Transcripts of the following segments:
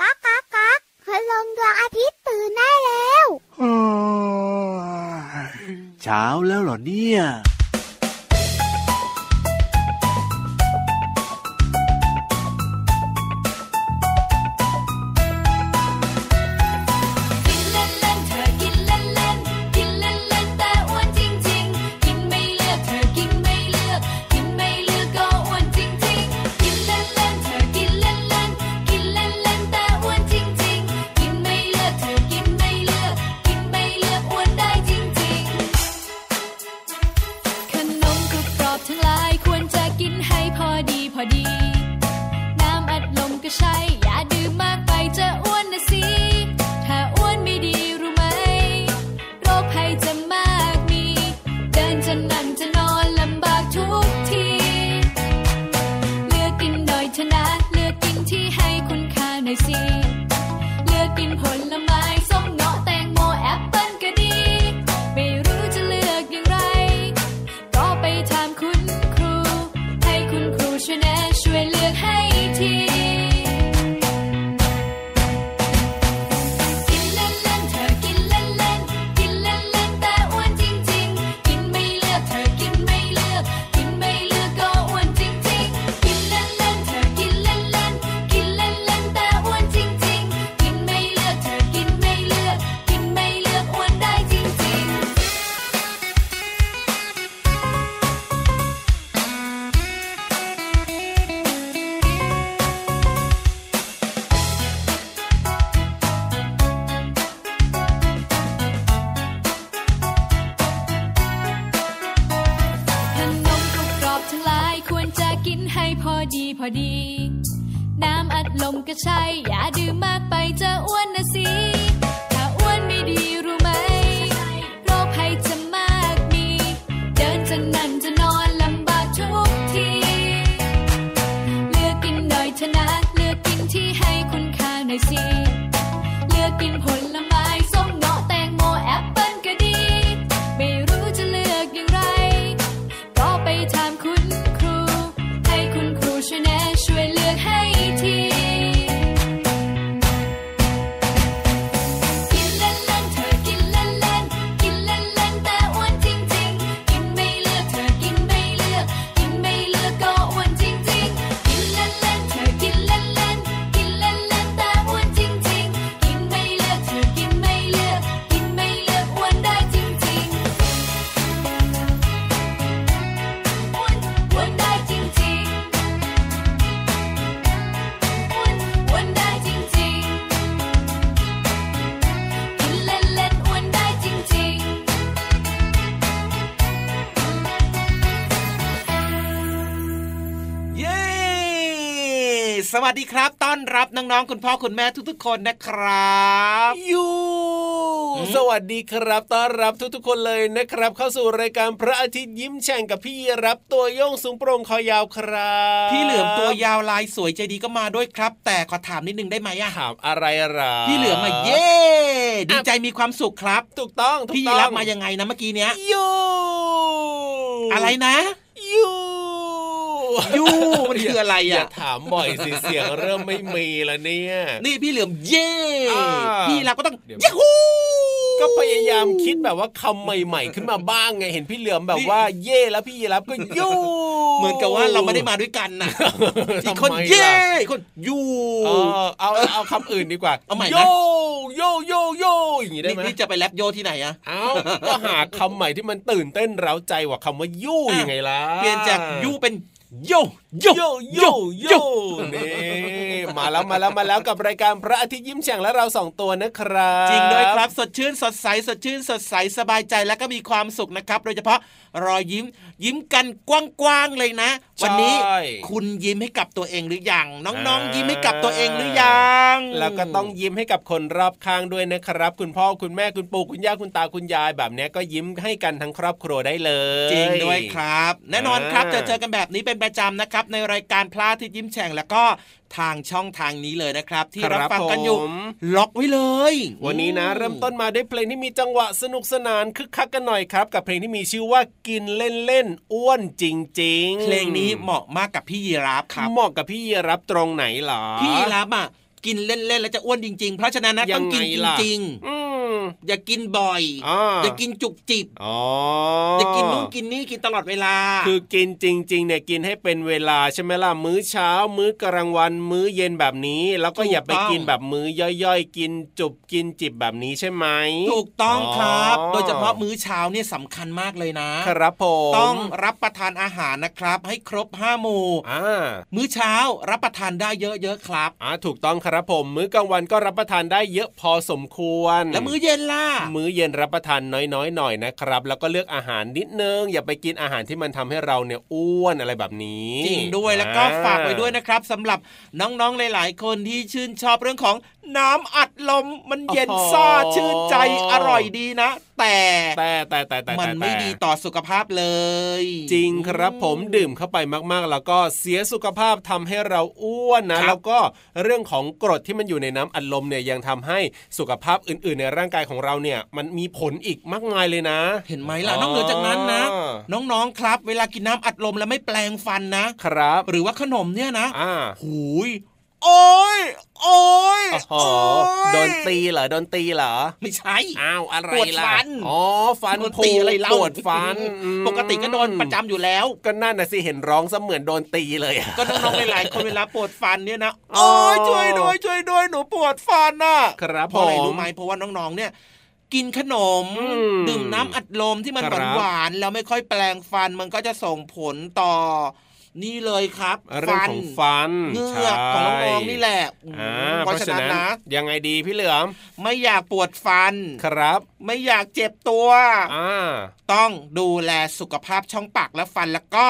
ก๊ากก๊ากก๊ากคืลงดวงอาทิตย์ตื่นได้แล้วเช้าแล้วเหรอเนี่ย สวัสดีครับ ต้อนรับน้องๆคุณพ่อคุณแม่ทุกๆคนนะครับ ยูสวัสดีครับ ต้อนรับทุกๆคนเลยนะครับ เข้าสู่รายการพระอาทิตย์ยิ้มแฉ่งกับพี่รับตัวโยงสูงโปร่งคอยาวครับ พี่เหลือมตัวยาวลายสวยใจดีก็มาด้วยครับ แต่ขอถามนิดนึงได้ไหมอะถามอะไรอะไรพี่เหลือมมาเย่ดีใจมีความสุขครับ ถูกต้องพี่รับมายังไงนะเมื่อกี้เนี้ยยูอะไรนะยู ยูมันคืออะไรอะถามบ่อยสิเสียงเริ่มไม่มีแล้วเนี่ย นี่พี่เหลือมเย่พี่เราก็ต้องยูฮูก็พยายามคิดแบบว่าคำใหม่ ๆ ขึ้นมาบ้างไงเห็นพี่เหลือมแบบว่าเย่แล้วพี่ยีรับก็ยูเหมือนกับว่าเราไม่ได้มาด้วยกันนะอีกคนเย่คนยูเอาเอาคำอื่นดีกว่าเอาใหม่นะโยโยโยโยอย่างนี้ได้ไหมนี่จะไปแรปโยที่ไหนอะเอาก็หาคำใหม่ที่มันตื่นเต้นเร้าใจกว่าคำว่ายูยังไงล่ะเปลี่ยนจากยูเป็น โย โยโยโยโยนี่มาแล้วมาแล้วมาแล้วกับรายการพระอาทิตย์ยิ้มแฉ่งและเราสองตัวนะครับ จริงด้วยครับสดชื่นสดใสสดชื่นสดใสสบายใจและก็มีความสุขนะครับ โดยเฉพาะรอยยิ้มยิ้มกันกว้างๆเลยนะ วันนี้คุณยิ้มให้กับตัวเองหรือยังน้องๆ ยิ้มให้กับตัวเองหรือยังแล้วก็ต้องยิ้มให้กับคนรอบข้างด้วยนะครับ คุณพ่อคุณแม่คุณปู่คุณย่าคุณตาคุณยายแบบนี้ก็ยิ้มให้กันทั้งครอบครัวได้เลย จริงด้วยครับ แน่นอนครับเจอเจอกันแบบนี้เป็นประจำนะครับในรายการพลาที่ยิ้มแฉ่งแล้วก็ทางช่ององทางนี้เลยนะครับ ที่ครับรับฟังกันอยู่ผมล็อกไว้เลย วันนี้นะ เริ่มต้นมาด้วยเพลงที่มีจังหวะสนุกสนานคึกคักกันหน่อยครับ กับเพลงที่มีชื่อว่ากินเล่นเล่นๆอ้วนจริง ๆ เพลงนี้เหมาะมากกับพี่ยีราฟครับเหมาะกับพี่ยีรับตรงไหนเหรอพี่ยีราฟอะ กินเล่นๆแล้วจะอ้วนจริง ๆ เพราะฉะนั้นนะยัต้องงไงกินจล่ะริงอืมๆอย่ากินบ่อยอ่าอย่ากินจุกจิบอ๋อออย่ากินนู่นกินนี่กินตลอดเวลา คือกินจริงๆเนี่ยกินให้เป็นเวลาใช่ไหมล่ะมื้อเช้า มื้อกลางวัน มื้อเย็นแบบนี้ แล้วก็ถูกอย่าไปต้องกินแบบมื้อย่อยๆ กินจุบกินจิบแบบนี้ใช่ไหมถูกต้องครับอ๋อโดยเฉพาะมื้อเช้าเนี่ยสำคัญมากเลยนะครับผมต้องรับประทานอาหารนะครับ ให้ครบห้าหมู่อ่ามื้อเช้ารับประทานได้เยอะๆครับอ่าถูกต้องครับผมมื้อกลางวันก็รับประทานได้เยอะพอสมควร แล้วมื้อเย็นล่ะ มื้อเย็นรับประทานน้อยๆหน่อยนะครับ แล้วก็เลือกอาหารนิดนึง อย่าไปกินอาหารที่มันทำให้เราเนี่ยอ้วนอะไรแบบนี้จริงด้วยแล้วก็อ่ฝากไว้ด้วยนะครับสำหรับน้องๆหลาย ๆ คนที่ชื่นชอบเรื่องของน้ำอัดลมมันเย็นซ่าชื่นใจอร่อยดีนะแต่แต่แต่แต่แต่มันไม่แต่ดีต่อสุขภาพเลย จริงครับผมดื่มเข้าไปมากๆ แล้วก็เสียสุขภาพทำให้เราอ้วนนะครับแล้วก็เรื่องของกรดที่มันอยู่ในน้ำอัดลมเนี่ยยังทำให้สุขภาพอื่น ๆ ในร่างกายของเราเนี่ย มันมีผลอีกมากมายเลยนะ เห็นไหมล่ะนอกเหนือจากนั้นนะอ๋อน้องๆครับ เวลากินน้ำอัดลมแล้วไม่แปลงฟันนะครับ หรือว่าขนมเนี่ยนะอ่าหูย โอ้ยโอ้ยโอ้โหโอ้ยโดนตีเหรอโดนตีเหรอ ไม่ใช่อ้าวอะไรปวดล่ะฟันอ๋อฟันโดนผุตีอะไรเล่าปวดฟันอืมปกติก็โดนประจำอยู่แล้ว ก็นั่นนะสิเห็นร้องซะเหมือนโดนตีเลยอะก็น้องๆหลายๆคนเวลาปวดฟันเนี่ยนะอ๋อโอ้ยช่วยด้วยช่วยด้วยหนูปวดฟันน่ะครับเพราะอะไรผมรู้ไหมเพราะว่าน้องๆเนี่ยกินขนมอืมดื่มน้ำอัดลมที่มันครับหวานๆแล้วไม่ค่อยแปลงฟันมันก็จะส่งผลต่อ นี่เลยครับเรื่องของฟันเหงือกของน้องๆนี่แหละอ่าเพเพราะราะฉะฉะนั้นนั้นนะยังไงดีพี่เหลือมไม่อยากปวดฟันครับ ไม่อยากเจ็บตัวอ่าต้องดูแลสุขภาพช่องปากและฟันแล้วก็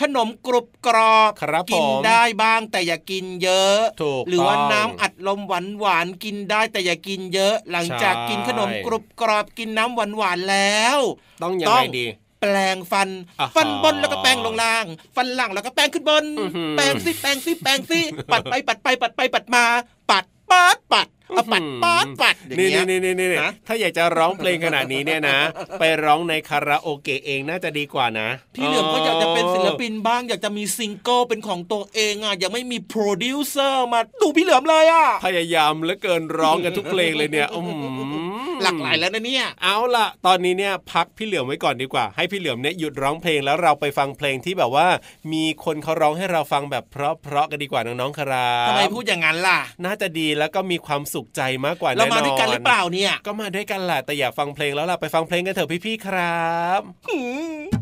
ขนมกรุบกรอบครับกินผมได้บ้างแต่อย่ากินเยอะถูกหรือว่าต้องน้ำอัดลมหวานหวานๆกินได้แต่อย่ากินเยอะ หลังจากใช่กินขนมกรุบกรอบกินน้ำหวานหวานๆแล้ว ต้องยังต้ไงองดี แปรงฟันอ่าฮะฟันบนแล้วก็แปรงลงล่าง ฟันล่างแล้วก็แปรงขึ้นบนอื้อหือแปรงสิแปรงสิแปรงสิปัดไปปัดไปปัดไปปัดมา ปัดปัดปัด เอาปัดปัดปัดอย่างนี่เงี้ยนี่นี่นี่ฮะถ้าอยากจะร้องเพลงขนาดนี้เนี่ยนะ ไปร้องในคาราโอเกะเองน่าจะดีกว่านะ พี่เหลือมก็อยากจะเป็นศิลปินบ้าง อยากจะมีซิงเกิลเป็นของตัวเองอะยังไม่มีโปรดิวเซอร์มาดูพี่เหลือมเลยอะพยายามเหลือเกินร้องกันทุกเพลงเลยเนี่ยอืมหลากหลายแล้วนะเนี่ย เอาล่ะ ตอนนี้เนี่ยพักพี่เหลือมไว้ก่อนดีกว่า ให้พี่เหลือมเนี่ยหยุดร้องเพลงแล้วเราไปฟังเพลงที่แบบว่า มีคนเขาร้องให้เราฟังแบบเพราะๆกันดีกว่าน้องๆครับทำไมพูดอย่างนั้นล่ะ น่าจะดีแล้วก็มีความสุขใจมากกว่าเราแน่นอนมาด้วยกันหรือเปล่าเนี่ย ก็มาด้วยกันแหละแต่อยากฟังเพลงแล้วล่ะไปฟังเพลงกันเถอะพี่ๆครับ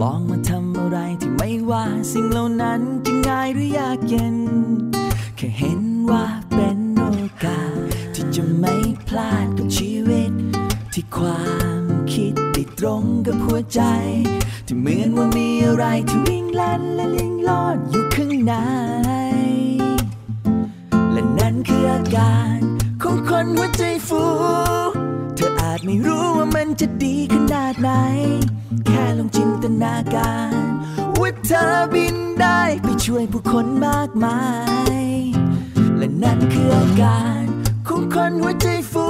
ลองมาทำอะไรที่ไม่ว่าสิ่งเหล่านั้นจะง่ายหรือยากเย็น แค่เห็นว่าเป็นโอกาส ที่จะไม่พลาดกับชีวิต ที่ความคิดติดตรงกับหัวใจ ที่เหมือนว่ามีอะไรที่วิ่งลันและลิงลอดอยู่ข้างใน และนั่นคืออาการของคนหัวใจฟู เธออาจไม่รู้ว่ามันจะดีขนาดไหน ค่ลองจินตนาการว่าเธอบินได้ไปช่วยผู้คนมากมาย และนั่นคืออาการของคนหัวใจฟู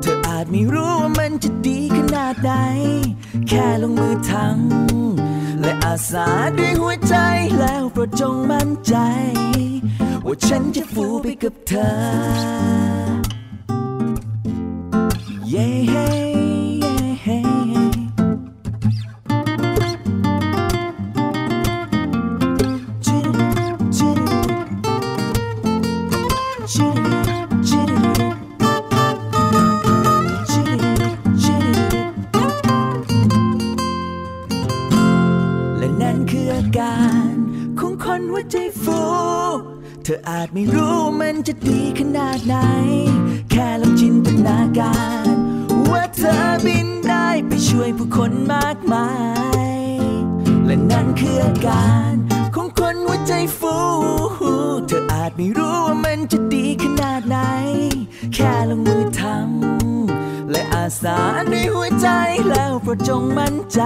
เธออาจไม่รู้ว่ามันจะดีขนาดไหน แค่ลงมือทำและอาสาด้วยหัวใจแล้วโปรดจงมั่นใจ ว่าฉันจะฟูไปกับเธอเออาจไม่รู้มันจะดีขนาดไหน แค่ลองจินตนาการ ว่าเธอบินได้ไปช่วยผู้คนมากมาย และนั่นคืออาการของคนหัวใจฟูเธออาจไม่รู้ว่ามันจะดีขนาดไหน แค่ลงมือทำและอาสาด้วยหัวใจแล้วโปรดจงมั่นใจ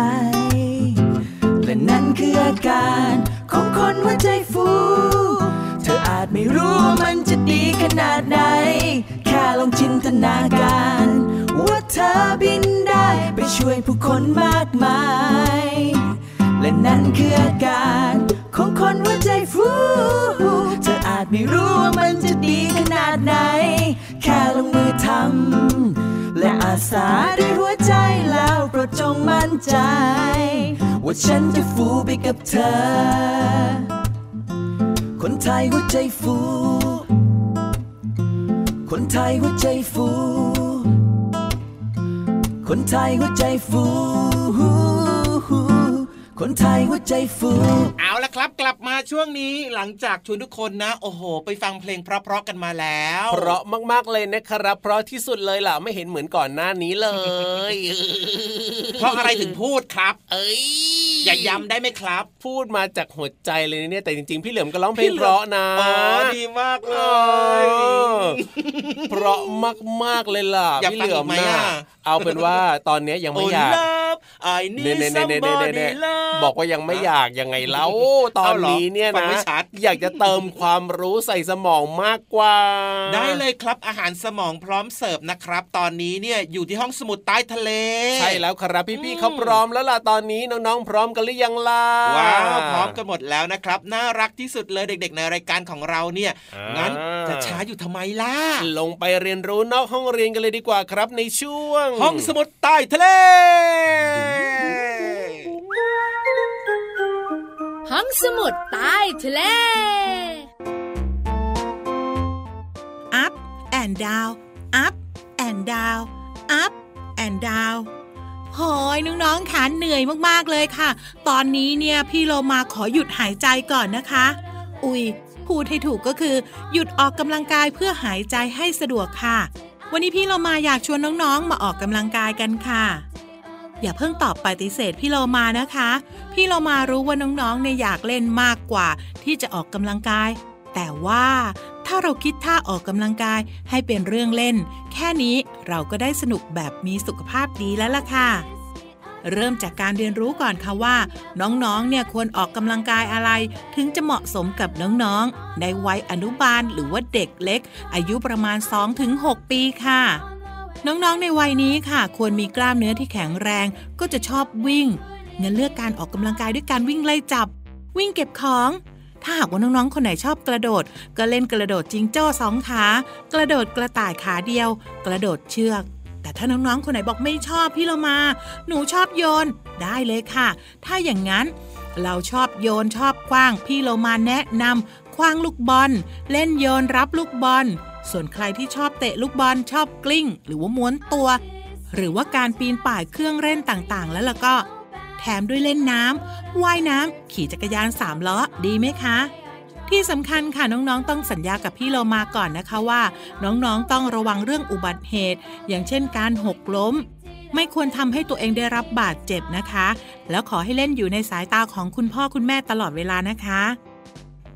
และนั่นคืออาการของคนหัวใจฟู เธออาจไม่รู้ว่ามันจะดีขนาดไหน แค่ลองจินตนาการ ว่าเธอบินได้ไปช่วยผู้คนมากมาย และนั่นคืออาการของคนหัวใจฟูเธออาจไม่รู้ว่ามันจะดีขนาดไหน แค่ลงมือทำและอาสาด้วยหัวใจแล้วโปรดจงมั่นใจ ว่าฉันจะฟูไปกับเธอ คนไทยหัวใจฟู คนไทยหัวใจฟู คนไทยหัวใจฟู คนไทยหัวใจฟูเอาละครับ กลับมาช่วงนี้หลังจากชวนทุกคนนะ โอ้โห ไปฟังเพลงเพราะๆกันมาแล้ว เพราะมากๆเลยนะครับ เพราะที่สุดเลยล่ะไม่เห็นเหมือนก่อนหน้านี้เลย เพราะอะไรถึงพูดครับ เอ้ยอย่าย้ำได้ไหมครับ พูดมาจากหัวใจเลยเนี่ยแต่จริงๆ พี่เหลิมก็ร้องเพลงเพราะนะอ๋อดีมากเลเอยอเพราะมากๆเลยล่ะอยากพี่ฟัเหงลืออีมกไหมนะอะเอาเป็นว่าตอนเนี้ยยังไม่อยาก Oh love I เน่ need เน่เน่เน่เน่ somebody เน่ love บอกว่ายังไม่อยากยังไงเล่าตอนเอาเหรอนี้เนี่ยฟังนะไม่ชัดอยากจะเติมความรู้ใส่สมองมากกว่า ได้เลยครับอาหารสมองพร้อมเสิร์ฟนะครับ ตอนนี้เนี่ยอยู่ที่ห้องสมุดใต้ทะเล ใช่แล้วครับอืพี่มๆเขาพร้อมแล้วล่ะตอนนี้น้องๆพร้อมกันหรือยังล่ะว้าวพร้อมกันหมดแล้วนะครับ น่ารักที่สุดเลยเด็ก ๆ ในรายการของเราเนี่ยอ่างั้งั้นจะช้าอยู่ทำไมล่ะลงไปเรียนรู้นอกห้องเรียนกันเลยดีกว่าครับในช่วง ห้องสมุดใต้ทะเล ห้องสมุดใต้ทะเล up and down up and down up and down โหยน้องๆขาเหนื่อยมากๆเลยค่ะ ตอนนี้เนี่ยพี่โลมาขอหยุดหายใจก่อนนะคะ อุ๊ยพูดให้ถูกก็คือ หยุดออกกำลังกายเพื่อหายใจให้สะดวกค่ะ วันนี้พี่โลมาอยากชวนน้องๆ มาออกกำลังกายกันค่ะ อย่าเพิ่งตอบปฏิเสธพี่โลมานะคะ พี่โลมารู้ว่าน้องๆเนี่ยอยากเล่นมากกว่า ที่จะออกกำลังกาย แต่ว่าถ้าเราคิดท่าออกกำลังกายให้เป็นเรื่องเล่น แค่นี้เราก็ได้สนุกแบบมีสุขภาพดีแล้วล่ะค่ะ เริ่มจากการเรียนรู้ก่อนค่ะว่า น้องๆ เนี่ยควรออกกำลังกายอะไร ถึงจะเหมาะสมกับน้องๆ ในวัยอนุบาลหรือว่าเด็กเล็ก อายุประมาณ 2-6 ปีค่ะ น้องๆในวัยนี้ค่ะ ควรมีกล้ามเนื้อที่แข็งแรงก็จะชอบวิ่งงั้นเลือกการออกกำลังกายด้วยการวิ่งไล่จับ วิ่งเก็บของ ถ้าหากว่าน้องๆคนไหนชอบกระโดด ก็เล่นกระโดดจิงโจ้สองขากระโดดกระต่ายขาเดียว กระโดดเชือกแต่ถ้าน้องๆ คนไหนบอกไม่ชอบพี่เรามา หนูชอบโยน ได้เลยค่ะ ถ้าอย่างนั้นเราชอบโยนชอบคว้าง พี่เรามาแนะนำคว้างลูกบอล เล่นโยนรับลูกบอล ส่วนใครที่ชอบเตะลูกบอลชอบกลิ้ง หรือว่าม้วนตัว หรือว่าการปีนป่ายเครื่องเล่นต่างๆ แล้วล่ะก็ แถมด้วยเล่นน้ำว่ายน้ำขี่จักรยานสามล้อดีไหมคะที่สำคัญค่ะน้องๆ ต้องสัญญากับพี่โลมาก่อนนะคะว่า น้องๆ ต้องระวังเรื่องอุบัติเหตุ อย่างเช่นการหกล้ม ไม่ควรทำให้ตัวเองได้รับบาดเจ็บนะคะ แล้วขอให้เล่นอยู่ในสายตาของคุณพ่อคุณแม่ตลอดเวลานะคะ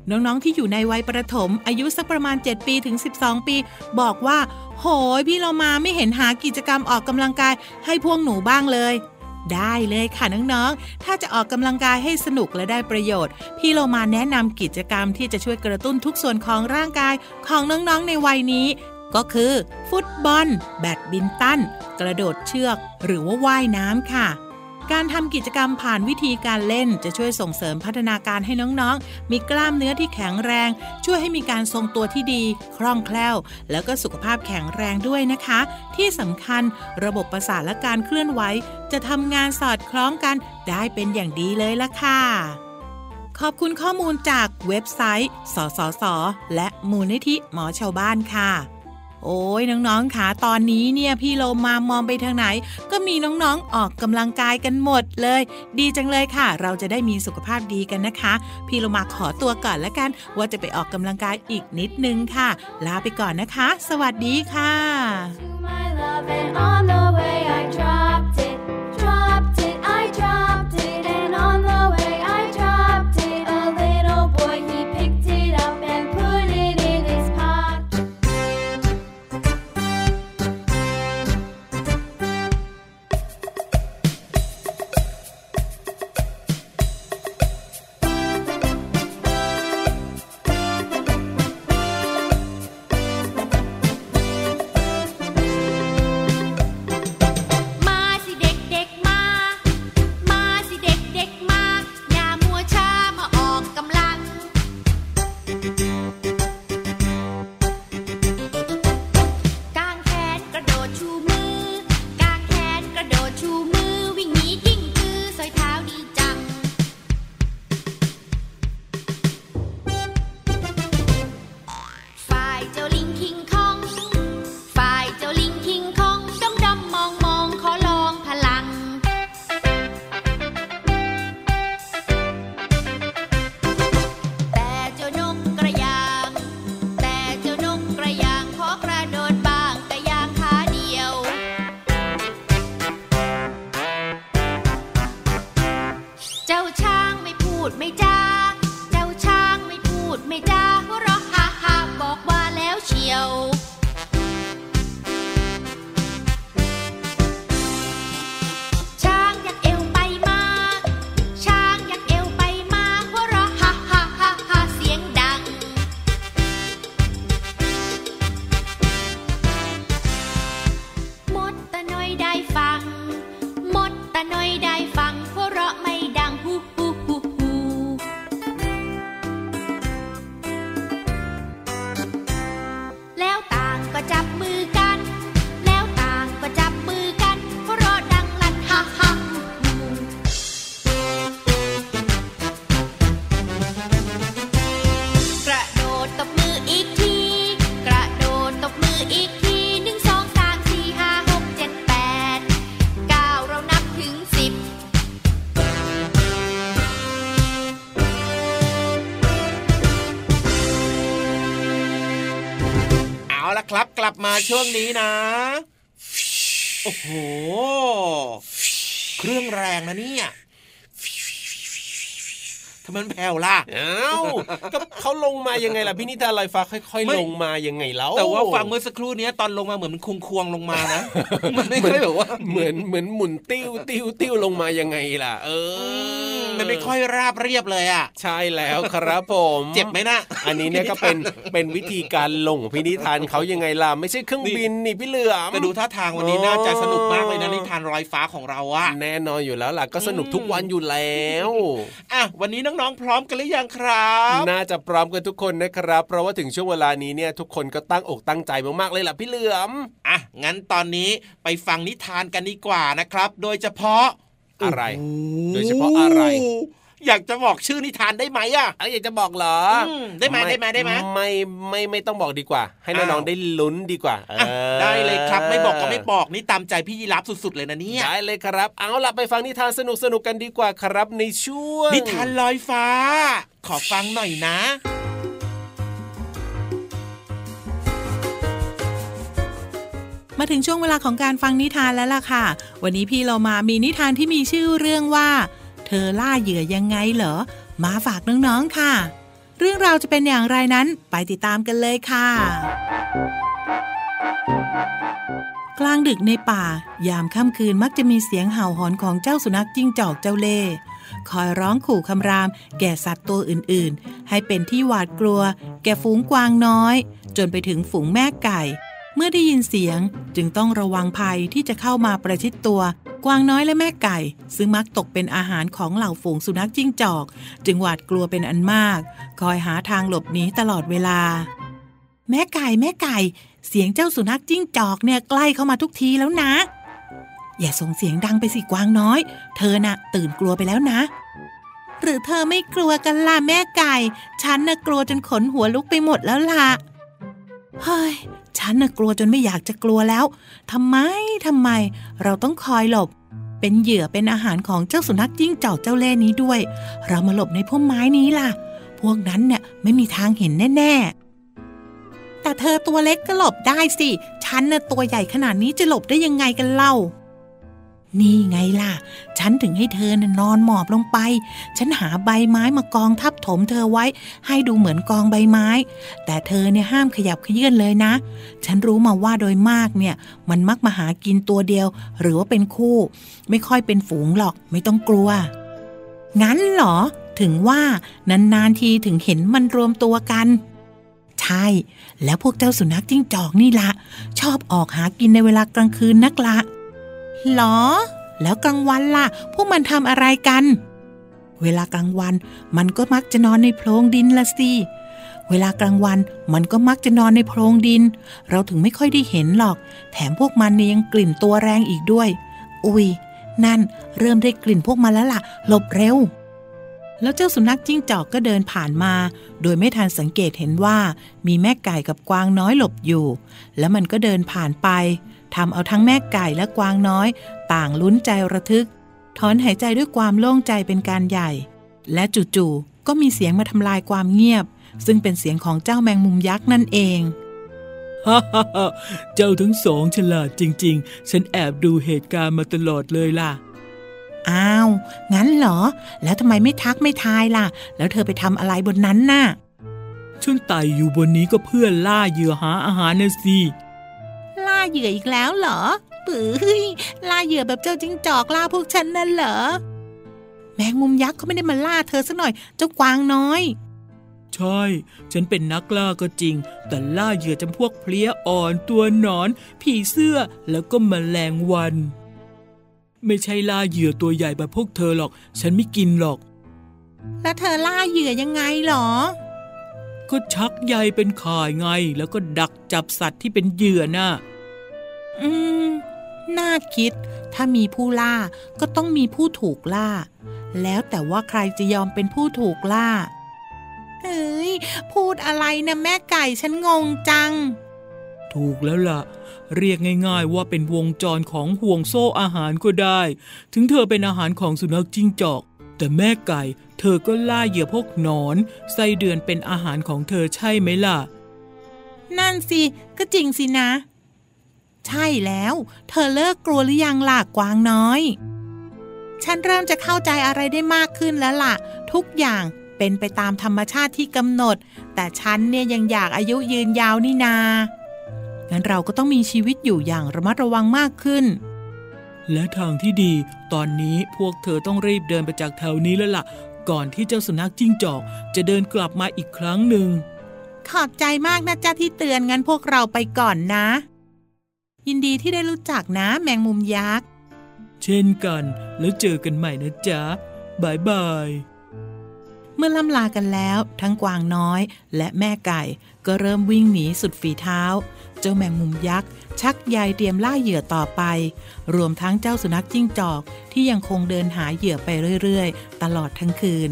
น้องๆที่อยู่ในวัยประถม อายุสักประมาณ 7 ปีถึง 12 ปี บอกว่า โหยพี่เรามาไม่เห็นหากิจกรรมออกกำลังกายให้พวกหนูบ้างเลยได้เลยค่ะน้องๆ ถ้าจะออกกำลังกายให้สนุกและได้ประโยชน์ พี่โลมาแนะนำกิจกรรมที่จะช่วยกระตุ้นทุกส่วนของร่างกายของน้องๆในวัยนี้ ก็คือ ฟุตบอล แบดบินตัน กระโดดเชือก หรือว่าว่ายน้ำค่ะ การทำกิจกรรมผ่านวิธีการเล่นจะช่วยส่งเสริมพัฒนาการให้น้องๆ มีกล้ามเนื้อที่แข็งแรง ช่วยให้มีการทรงตัวที่ดี คล่องแคล่ว แล้วก็สุขภาพแข็งแรงด้วยนะคะ ที่สำคัญระบบประสาทและการเคลื่อนไหว จะทำงานสอดคล้องกันได้เป็นอย่างดีเลยล่ะค่ะขอบคุณข้อมูลจากเว็บไซต์ สสส และมูลนิธิหมอชาวบ้านค่ะ โอ้ยน้องๆค่ะตอนนี้เนี่ยพี่โลมามองไปทางไหน ก็มีน้องๆออกกำลังกายกันหมดเลย ดีจังเลยค่ะ เราจะได้มีสุขภาพดีกันนะคะ พี่โลมาขอตัวก่อนแล้วกัน ว่าจะไปออกกำลังกายอีกนิดนึงค่ะ ลาไปก่อนนะคะ สวัสดีค่ะูดไม่จาเจ้าช้างไม่พูดไม่จาหัวเราะฮ่าฮ่าบอกว่าแล้วเชียว บมาช่วงนี้นะ โอ้โห เครื่องแรงนะเนี่ย มมันแผ่วล่ะเอ้าก็เขาลงมายังไงล่ะพี่นิทานลอยฟ้าค่อยไม่ๆลงมายังไงแล้วแต่ว่าฟังเมื่อสักครู่เนี้ยตอนลงมาเหมือนมันควงควงๆลงมานะมันไม่ค่อยแบบว่าเหมือนเหมือนหมุนติ้วติ้วติ้วลงมายังไงล่ะ เออ มันไม่ค่อยราบเรียบเลยอะใช่แล้วครับผม เจ็บไหมนะอันนี้เนี่ยก็เป็นเป็นวิธีการลงของพี่นิทานเขายังไงล่ะไม่ใช่เครื่องบินนี่พี่เหลือมแต่ดูท่าทางวันนี้น่าจะสนุกมากเลยนะนิทานรอยฟ้าของเราอะแน่นอนอยู่แล้วล่ะก็สนุกทุกวันอยู่แล้วอะวันนี้น้องๆ พร้อมกันหรือยังครับ น่าจะพร้อมกันทุกคนนะครับ เพราะว่าถึงช่วงเวลานี้เนี่ยทุกคนก็ตั้งอกตั้งใจมากๆเลยล่ะพี่เหลือม อะ งั้นตอนนี้ไปฟังนิทานกันดีกว่านะครับ โดยเฉพาะอะไร โดยเฉพาะอะไร อยากจะบอกชื่อนิทานได้ไหมอะเอ้ยอยากจะบอกเหรออมได้ไหมได้ไหมได้ไหมไม่ไม่ไม่ต้องบอกดีกว่า ให้น้องอ้าวๆได้ลุ้นดีกว่าอะออได้เลยครับไม่บอกก็ไม่บอกนี่ตามใจพี่ยีรับสุดๆเลยนะเนี่ยได้เลยครับ เอาล่ะไปฟังนิทานสนุกสนุกๆกันดีกว่าครับในช่วงนิทานลอยฟ้า ขอฟังหน่อยนะมาถึงช่วงเวลาของการฟังนิทานแล้วล่ะค่ะ วันนี้พี่เรามามีนิทานที่มีชื่อเรื่องว่าเธอล่าเหยื่อยังไงเหรอ มาฝากน้องๆค่ะ เรื่องราวจะเป็นอย่างไรนั้นไปติดตามกันเลยค่ะ กลางดึกในป่า ยามค่ำคืนมักจะมีเสียงเห่าหอนของเจ้าสุนัขจิ้งจอกเจ้าเล่คอยร้องขู่คำราม แก่สัตว์ตัวอื่นๆ ให้เป็นที่หวาดกลัว แก่ฝูงกวางน้อย จนไปถึงฝูงแม่ไก่ เมื่อได้ยินเสียงจึงต้องระวังภัยที่จะเข้ามาประชิดตัว กวางน้อยและแม่ไก่ ซึ่งมักตกเป็นอาหารของเหล่าฝูงสุนัขจิ้งจอก จึงหวาดกลัวเป็นอันมาก คอยหาทางหลบหนีตลอดเวลา แม่ไก่แม่ไก่ เสียงเจ้าสุนัขจิ้งจอกเนี่ยใกล้เข้ามาทุกทีแล้วนะ อย่าส่งเสียงดังไปสิกวางน้อย เธอน่ะ ตื่นกลัวไปแล้วนะ หรือเธอไม่กลัวกันล่ะแม่ไก่ ฉันน่ะกลัวจนขนหัวลุกไปหมดแล้วล่ะ นน่ะกลัวจนไม่อยากจะกลัวแล้วทำไมทำไม เราต้องคอยหลบ เป็นเหยื่อเป็นอาหารของเจ้าสุนัขจิ้งจอกเจ้าเล่นี้ด้วย เรามาหลบในพุ่มไม้นี้ล่ะ พวกนั้นเนี่ยไม่มีทางเห็นแน่ๆแต่เธอตัวเล็กก็หลบได้สิ ฉันน่ะตัวใหญ่ขนาดนี้จะหลบได้ยังไงกันเล่า นี่ไงล่ะ ฉันถึงให้เธอนอนหมอบลงไป ฉันหาใบไม้มากองทับถมเธอไว้ ให้ดูเหมือนกองใบไม้ แต่เธอเนี่ยห้ามขยับขยื่นเลยนะ ฉันรู้มาว่าโดยมากเนี่ย มันมักมาหากินตัวเดียว หรือว่าเป็นคู่ ไม่ค่อยเป็นฝูงหรอก ไม่ต้องกลัว งั้นเหรอ ถึงว่านานๆทีถึงเห็นมันรวมตัวกันใช่ แล้วพวกเจ้าสุนัขจิ้งจอกนี่ละ ชอบออกหากินในเวลากลางคืนนักละ หรอ แล้วกลางวันล่ะ พวกมันทำอะไรกัน เวลากลางวันมันก็มักจะนอนในโพรงดินละสิเวลากลางวันมันก็มักจะนอนในโพรงดิน เราถึงไม่ค่อยได้เห็นหรอก แถมพวกมันเนี่ยยังกลิ่นตัวแรงอีกด้วย อุ้ยนั่นเริ่มได้กลิ่นพวกมันแล้วล่ะ หลบเร็ว แล้วเจ้าสุนัขจิ้งจอกก็เดินผ่านมา โดยไม่ทันสังเกตเห็นว่า มีแม่ไก่กับกวางน้อยหลบอยู่ แล้วมันก็เดินผ่านไป ทำเอาทั้งแม่ไก่และกวางน้อย ต่างลุ้นใจระทึก ถอนหายใจด้วยความโล่งใจเป็นการใหญ่ และจู่ๆก็มีเสียงมาทำลายความเงียบ ซึ่งเป็นเสียงของเจ้าแมงมุมยักษ์นั่นเองฮ่าฮ่าฮ่าเจ้าทั้งสองฉลาดจริง ๆ ฉันแอบดูเหตุการณ์มาตลอดเลยล่ะ อ้าว งั้นเหรอ แล้วทำไมไม่ทักไม่ทายล่ะ แล้วเธอไปทำอะไรบนนั้นน่ะ ฉันไต่อยู่บนนี้ก็เพื่อล่าเหยื่อหาอาหารนะสิล่าเหยื่ออีกแล้วเหรอปื้ยล่าเหยื่อแบบเจ้าจิ้งจอกล่าพวกฉันนั่นเหรอ แมงมุมยักษ์เขาไม่ได้มาล่าเธอสักหน่อย เจ้ากวางน้อย ใช่ ฉันเป็นนักล่าก็จริง แต่ล่าเหยื่อจำพวกเพลี้ยอ่อนตัวหนอน ผีเสื้อแล้วก็มแมลงวัน ไม่ใช่ล่าเหยื่อตัวใหญ่แบบพวกเธอหรอก ฉันไม่กินหรอก แล้วเธอล่าเหยื่อยังไงเหรอก็ชักใยเป็นข่ายไง แล้วก็ดักจับสัตว์ที่เป็นเหยื่อน่ะ อืม น่าคิด ถ้ามีผู้ล่าก็ต้องมีผู้ถูกล่า แล้วแต่ว่าใครจะยอมเป็นผู้ถูกล่าเฮ้ย พูดอะไรนะแม่ไก่ฉันงงจัง ถูกแล้วล่ะ เรียกง่ายๆว่าเป็นวงจรของห่วงโซ่อาหารก็ได้ ถึงเธอเป็นอาหารของสุนัขจิ้งจอก แต่แม่ไก่ เธอก็ล่าเหยื่อพวกหนอนไส้เดือนเป็นอาหารของเธอใช่ไหมล่ะ นั่นสิ ก็จริงสินะ ใช่แล้ว เธอเลิกกลัวหรือยังล่ะกวางน้อย ฉันเริ่มจะเข้าใจอะไรได้มากขึ้นแล้วล่ะ ทุกอย่างเป็นไปตามธรรมชาติที่กำหนด แต่ฉันเนี่ยยังอยากอายุยืนยาวนี่นา งั้นเราก็ต้องมีชีวิตอยู่อย่างระมัดระวังมากขึ้น และทางที่ดีตอนนี้พวกเธอต้องรีบเดินไปจากแถวนี้แล้วล่ะ ก่อนที่เจ้าสุนัขจิ้งจอก จะเดินกลับมาอีกครั้งหนึ่ง ขอบใจมากนะจ๊ะที่เตือนงั้นพวกเราไปก่อนนะ ยินดีที่ได้รู้จักนะแมงมุมยักษ์ เช่นกันแล้วเจอกันใหม่นะจ๊ะบายบาย เมื่อล่ำลากันแล้ว ทั้งกวางน้อยและแม่ไก่ ก็เริ่มวิ่งหนีสุดฝีเท้า เจ้าแมงมุมยักษ์ ชักใยเตรียมล่าเหยื่อต่อไป รวมทั้งเจ้าสุนัขจิ้งจอกที่ยังคงเดินหาเหยื่อไปเรื่อย ๆ ตลอดทั้งคืน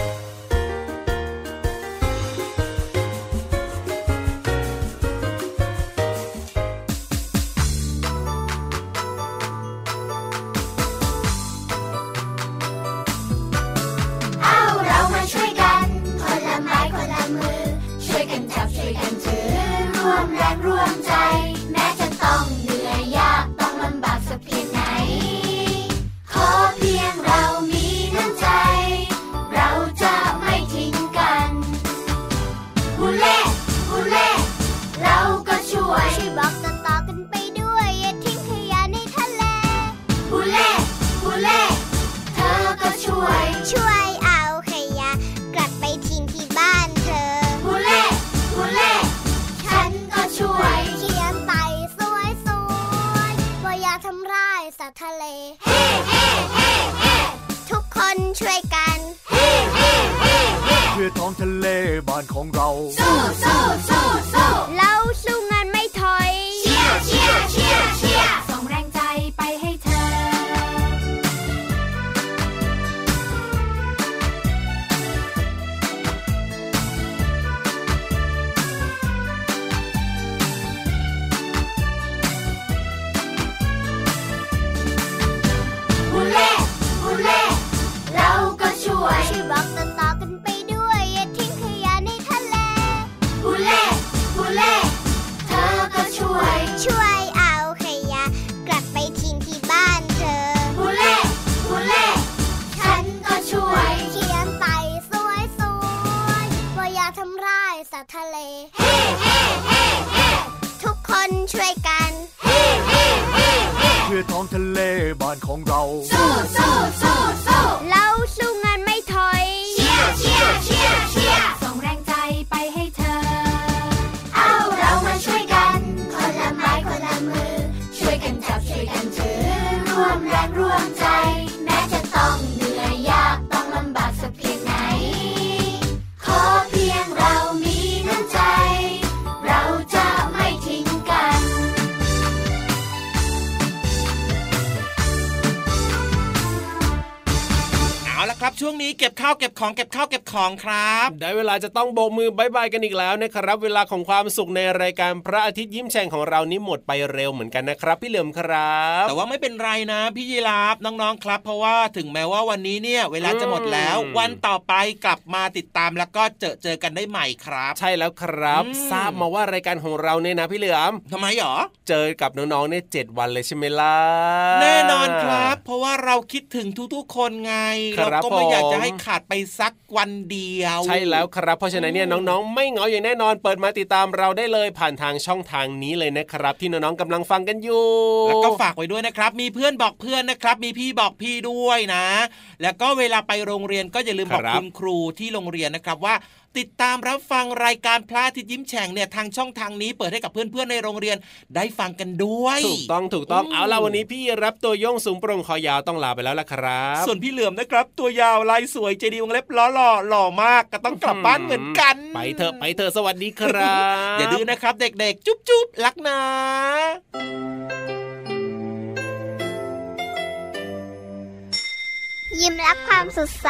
ร่วมแรร่วมใจ วงนี้เก็บข้าวเก็บของเก็บข้าวเก็บของครับ ได้เวลาจะต้องโบกมือบายบายกันอีกแล้วนะครับ เวลาของความสุขในรายการพระอาทิตย์ยิ้มแฉ่งของเรานี้หมดไปเร็วเหมือนกันนะครับ พี่เหลิมครับ แต่ว่าไม่เป็นไรนะพี่ยีราฟน้องๆครับ เพราะว่าถึงแม้ว่าวันนี้เนี่ย เวลาจะหมดแล้วอืมวันต่อไปกลับมาติดตามแล้วก็เจอเจอกันได้ใหม่ครับ ใช่แล้วครับอืมทราบมาว่ารายการของเราเนี่ยนะพี่เหลือมทำไมหรอเจอกับน้องๆเนี่ยเจ็ดวันเลยใช่ไหมล่ะแน่นอนครับ เพราะว่าเราคิดถึงทุกๆ คนไงครับเราก็ไม่อยากจะผมให้ขาดไปสักวันเดียว ใช่แล้วครับ เพราะฉะนั้นเนี่ยน้องๆ ไม่เหงาอย่างแน่นอนเปิดมาติดตามเราได้เลยผ่านทางช่องทางนี้เลยนะครับ ที่น้องๆกำลังฟังกันอยู่แล้วก็ฝากไว้ด้วยนะครับ มีเพื่อนบอกเพื่อนนะครับ มีพี่บอกพี่ด้วยนะ แล้วก็เวลาไปโรงเรียนก็อย่าลืมบอกครับคุณครูที่โรงเรียนนะครับว่า ติดตามรับฟังรายการพระอาทิตย์ยิ้มแฉ่งเนี่ยทางช่องทางนี้เปิดให้กับเพื่อนๆในโรงเรียนได้ฟังกันด้วย ถูกต้องถูกต้องอืมเอาล่ะวันนี้พี่รับตัวโยงสูงโปร่งคอยาวต้องลาไปแล้วล่ะครับ ส่วนพี่เหลือมนะครับ ตัวยาวลายสวยใจดีวงเล็บล้อหล่อหล่อมากก็ต้องกลับบ้านเหมือนกัน ไปเถอะไปเถอะสวัสดีครับอย่าดื้อนะครับ เด็กๆ จุ๊บจุ๊บรักนะยิ้มรับความสดใส